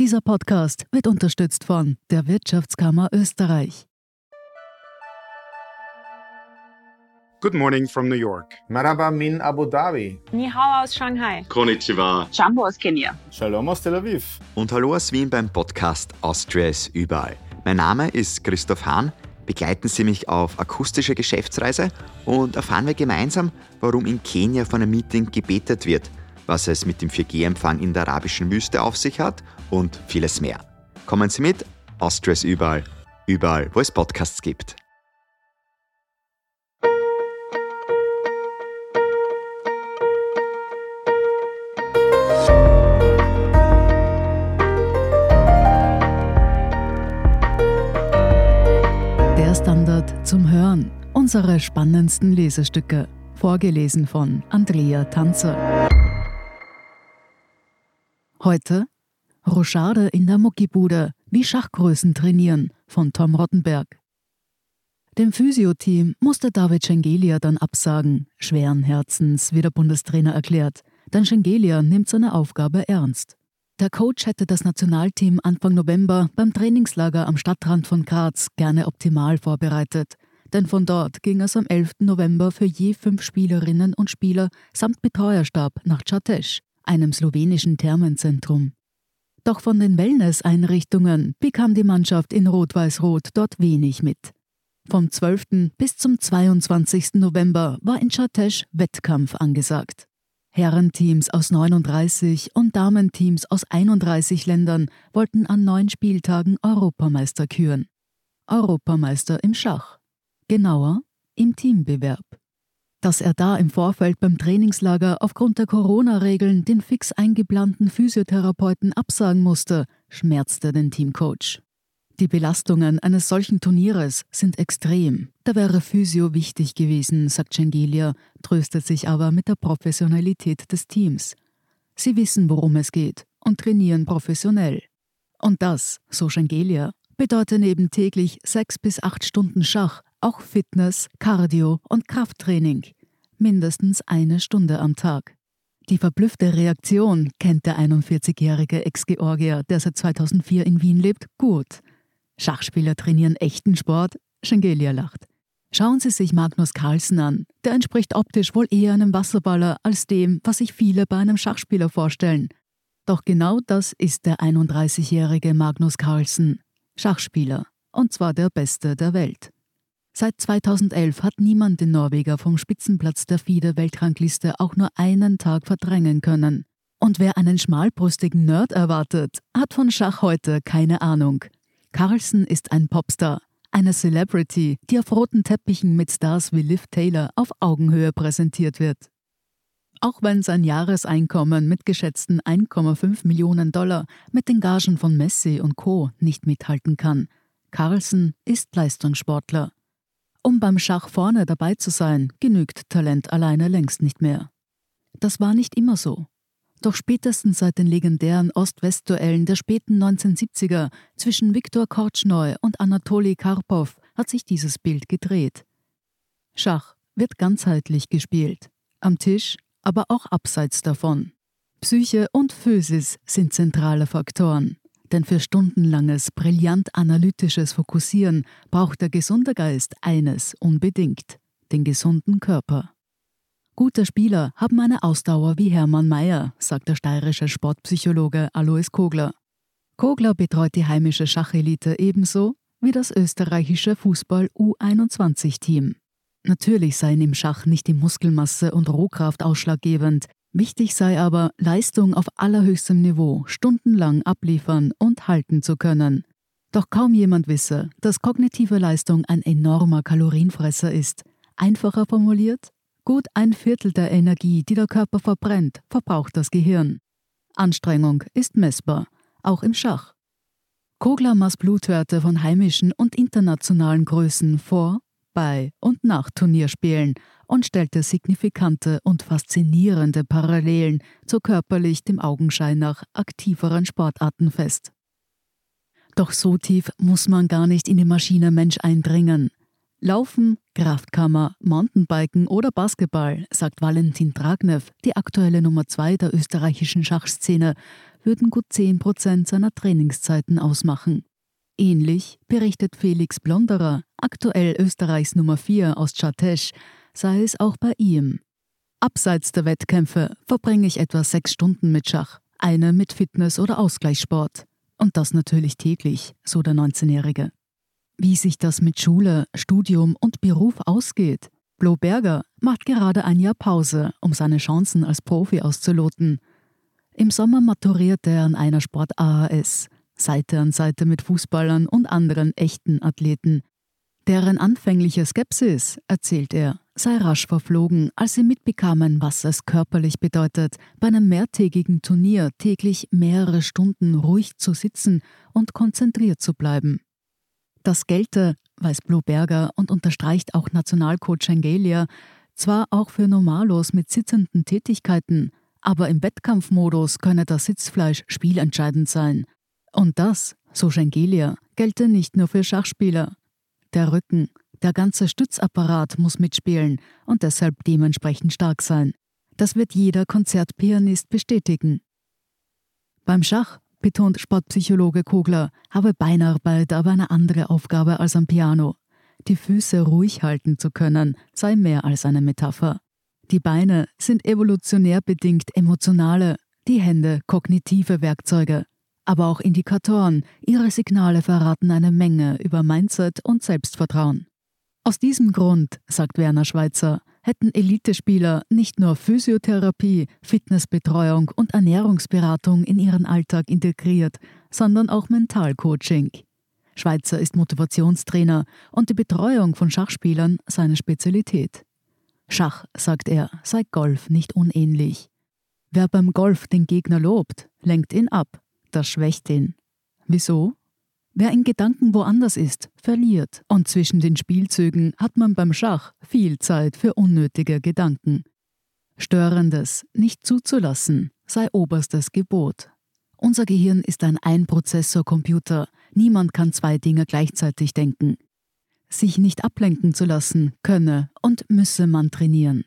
Dieser Podcast wird unterstützt von der Wirtschaftskammer Österreich. Good morning from New York. Marhaba min Abu Dhabi. Ni hao aus Shanghai. Konnichiwa. Jambo aus Kenia. Shalom aus Tel Aviv. Und hallo aus Wien beim Podcast Austria ist überall. Mein Name ist Christoph Hahn. Begleiten Sie mich auf akustische Geschäftsreise und erfahren wir gemeinsam, warum in Kenia von einem Meeting gebetet wird, was es mit dem 4G-Empfang in der arabischen Wüste auf sich hat und vieles mehr. Kommen Sie mit, Austria ist überall, überall, wo es Podcasts gibt. Der Standard zum Hören. Unsere spannendsten Lesestücke. Vorgelesen von Andrea Tanzer. Heute Rochade in der Muckibude, wie Schachgrößen trainieren von Tom Rottenberg. Dem Physio-Team musste David Schengelia dann absagen, schweren Herzens, wie der Bundestrainer erklärt, denn Schengelia nimmt seine Aufgabe ernst. Der Coach hätte das Nationalteam Anfang November beim Trainingslager am Stadtrand von Graz gerne optimal vorbereitet, denn von dort ging es am 11. November für je fünf Spielerinnen und Spieler samt Betreuerstab nach Čatež, einem slowenischen Thermenzentrum. Doch von den Wellness-Einrichtungen bekam die Mannschaft in Rot-Weiß-Rot dort wenig mit. Vom 12. bis zum 22. November war in Čatež Wettkampf angesagt. Herrenteams aus 39 und Damenteams aus 31 Ländern wollten an neun Spieltagen Europameister küren. Europameister im Schach. Genauer im Teambewerb. Dass er da im Vorfeld beim Trainingslager aufgrund der Corona-Regeln den fix eingeplanten Physiotherapeuten absagen musste, schmerzte den Teamcoach. Die Belastungen eines solchen Turnieres sind extrem. Da wäre Physio wichtig gewesen, sagt Schengelia, tröstet sich aber mit der Professionalität des Teams. Sie wissen, worum es geht und trainieren professionell. Und das, so Schengelia, bedeutet neben täglich sechs bis acht Stunden Schach auch Fitness, Cardio und Krafttraining. Mindestens eine Stunde am Tag. Die verblüffte Reaktion kennt der 41-jährige Ex-Georgier, der seit 2004 in Wien lebt, gut. Schachspieler trainieren echten Sport? Schengelia lacht. Schauen Sie sich Magnus Carlsen an. Der entspricht optisch wohl eher einem Wasserballer als dem, was sich viele bei einem Schachspieler vorstellen. Doch genau das ist der 31-jährige Magnus Carlsen. Schachspieler. Und zwar der beste der Welt. Seit 2011 hat niemand den Norweger vom Spitzenplatz der FIDE-Weltrangliste auch nur einen Tag verdrängen können. Und wer einen schmalbrüstigen Nerd erwartet, hat von Schach heute keine Ahnung. Carlsen ist ein Popstar, eine Celebrity, die auf roten Teppichen mit Stars wie Liv Taylor auf Augenhöhe präsentiert wird. Auch wenn sein Jahreseinkommen mit geschätzten 1,5 Millionen Dollar mit den Gagen von Messi und Co. nicht mithalten kann, Carlsen ist Leistungssportler. Um beim Schach vorne dabei zu sein, genügt Talent alleine längst nicht mehr. Das war nicht immer so. Doch spätestens seit den legendären Ost-West-Duellen der späten 1970er zwischen Viktor Kortschnoi und Anatoli Karpov hat sich dieses Bild gedreht. Schach wird ganzheitlich gespielt. Am Tisch, aber auch abseits davon. Psyche und Physis sind zentrale Faktoren. Denn für stundenlanges, brillant analytisches Fokussieren braucht der gesunde Geist eines unbedingt, den gesunden Körper. Gute Spieler haben eine Ausdauer wie Hermann Mayer, sagt der steirische Sportpsychologe Alois Kogler. Kogler betreut die heimische Schachelite ebenso wie das österreichische Fußball U21-Team. Natürlich seien im Schach nicht die Muskelmasse und Rohkraft ausschlaggebend, Wichtig sei aber, Leistung auf allerhöchstem Niveau stundenlang abliefern und halten zu können. Doch kaum jemand wisse, dass kognitive Leistung ein enormer Kalorienfresser ist. Einfacher formuliert, gut ein Viertel der Energie, die der Körper verbrennt, verbraucht das Gehirn. Anstrengung ist messbar, auch im Schach. Kogler maß Blutwerte von heimischen und internationalen Größen vor, bei und nach Turnierspielen und stellte signifikante und faszinierende Parallelen zu körperlich dem Augenschein nach aktiveren Sportarten fest. Doch so tief muss man gar nicht in die Maschine Mensch eindringen. Laufen Kraftkammer, Mountainbiken oder Basketball, sagt Valentin Dragnev, die aktuelle Nummer 2 der österreichischen Schachszene, würden gut 10 Prozent seiner Trainingszeiten ausmachen. Ähnlich berichtet Felix Blonderer, aktuell Österreichs Nummer 4 aus Chatesh, sei es auch bei ihm. Abseits der Wettkämpfe verbringe ich etwa sechs Stunden mit Schach, eine mit Fitness- oder Ausgleichssport. Und das natürlich täglich, so der 19-Jährige. Wie sich das mit Schule, Studium und Beruf ausgeht. Blo Berger macht gerade ein Jahr Pause, um seine Chancen als Profi auszuloten. Im Sommer maturiert er an einer Sport AHS, Seite an Seite mit Fußballern und anderen echten Athleten. Deren anfängliche Skepsis, erzählt er, sei rasch verflogen, als sie mitbekamen, was es körperlich bedeutet, bei einem mehrtägigen Turnier täglich mehrere Stunden ruhig zu sitzen und konzentriert zu bleiben. Das gelte, weiß Berger und unterstreicht auch Nationalcoach Engelia, zwar auch für Normalos mit sitzenden Tätigkeiten, aber im Wettkampfmodus könne das Sitzfleisch spielentscheidend sein. Und das, so Schengelia, gelte nicht nur für Schachspieler. Der Rücken, der ganze Stützapparat muss mitspielen und deshalb dementsprechend stark sein. Das wird jeder Konzertpianist bestätigen. Beim Schach betont Sportpsychologe Kogler, habe Beinarbeit aber eine andere Aufgabe als am Piano. Die Füße ruhig halten zu können, sei mehr als eine Metapher. Die Beine sind evolutionär bedingt emotionale, die Hände kognitive Werkzeuge. Aber auch Indikatoren, ihre Signale verraten eine Menge über Mindset und Selbstvertrauen. Aus diesem Grund, sagt Werner Schweitzer, hätten Elitespieler nicht nur Physiotherapie, Fitnessbetreuung und Ernährungsberatung in ihren Alltag integriert, sondern auch Mentalcoaching. Schweizer ist Motivationstrainer und die Betreuung von Schachspielern seine Spezialität. Schach, sagt er, sei Golf nicht unähnlich. Wer beim Golf den Gegner lobt, lenkt ihn ab, das schwächt ihn. Wieso? Wer in Gedanken woanders ist, verliert. Und zwischen den Spielzügen hat man beim Schach viel Zeit für unnötige Gedanken. Störendes nicht zuzulassen sei oberstes Gebot. Unser Gehirn ist ein Einprozessor-Computer. Niemand kann zwei Dinge gleichzeitig denken. Sich nicht ablenken zu lassen könne und müsse man trainieren.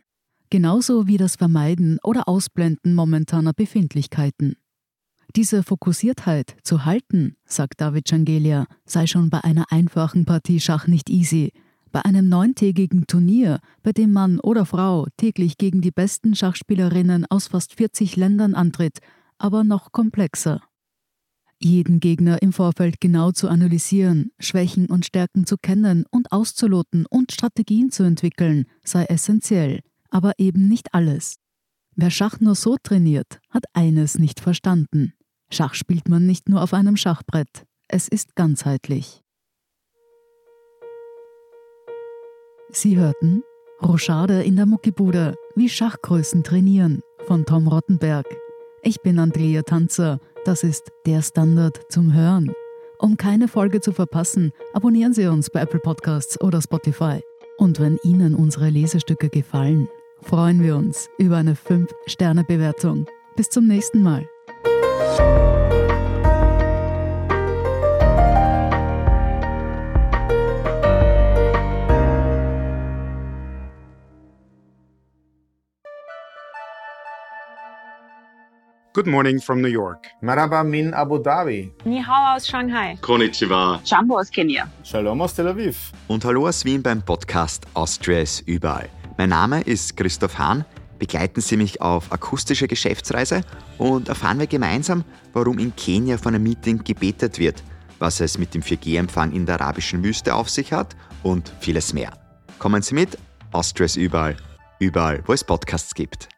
Genauso wie das Vermeiden oder Ausblenden momentaner Befindlichkeiten. Diese Fokussiertheit zu halten, sagt David Changelia, sei schon bei einer einfachen Partie Schach nicht easy. Bei einem neuntägigen Turnier, bei dem Mann oder Frau täglich gegen die besten Schachspielerinnen aus fast 40 Ländern antritt, aber noch komplexer. Jeden Gegner im Vorfeld genau zu analysieren, Schwächen und Stärken zu kennen und auszuloten und Strategien zu entwickeln, sei essentiell, aber eben nicht alles. Wer Schach nur so trainiert, hat eines nicht verstanden. Schach spielt man nicht nur auf einem Schachbrett, es ist ganzheitlich. Sie hörten Rochade in der Muckibude, wie Schachgrößen trainieren von Tom Rottenberg. Ich bin Andrea Tanzer, das ist der Standard zum Hören. Um keine Folge zu verpassen, abonnieren Sie uns bei Apple Podcasts oder Spotify. Und wenn Ihnen unsere Lesestücke gefallen, freuen wir uns über eine 5-Sterne-Bewertung. Bis zum nächsten Mal. Good morning from New York. Maraba min Abu Dhabi. Ni hao aus Shanghai. Konnichiwa. Jumbo aus Kenia. Shalom aus Tel Aviv. Und hallo aus Wien beim Podcast Austria ist überall. Mein Name ist Christoph Hahn. Begleiten Sie mich auf akustische Geschäftsreise und erfahren wir gemeinsam, warum in Kenia von einem Meeting gebetet wird, was es mit dem 4G-Empfang in der arabischen Wüste auf sich hat und vieles mehr. Kommen Sie mit, Austria ist überall, überall, wo es Podcasts gibt.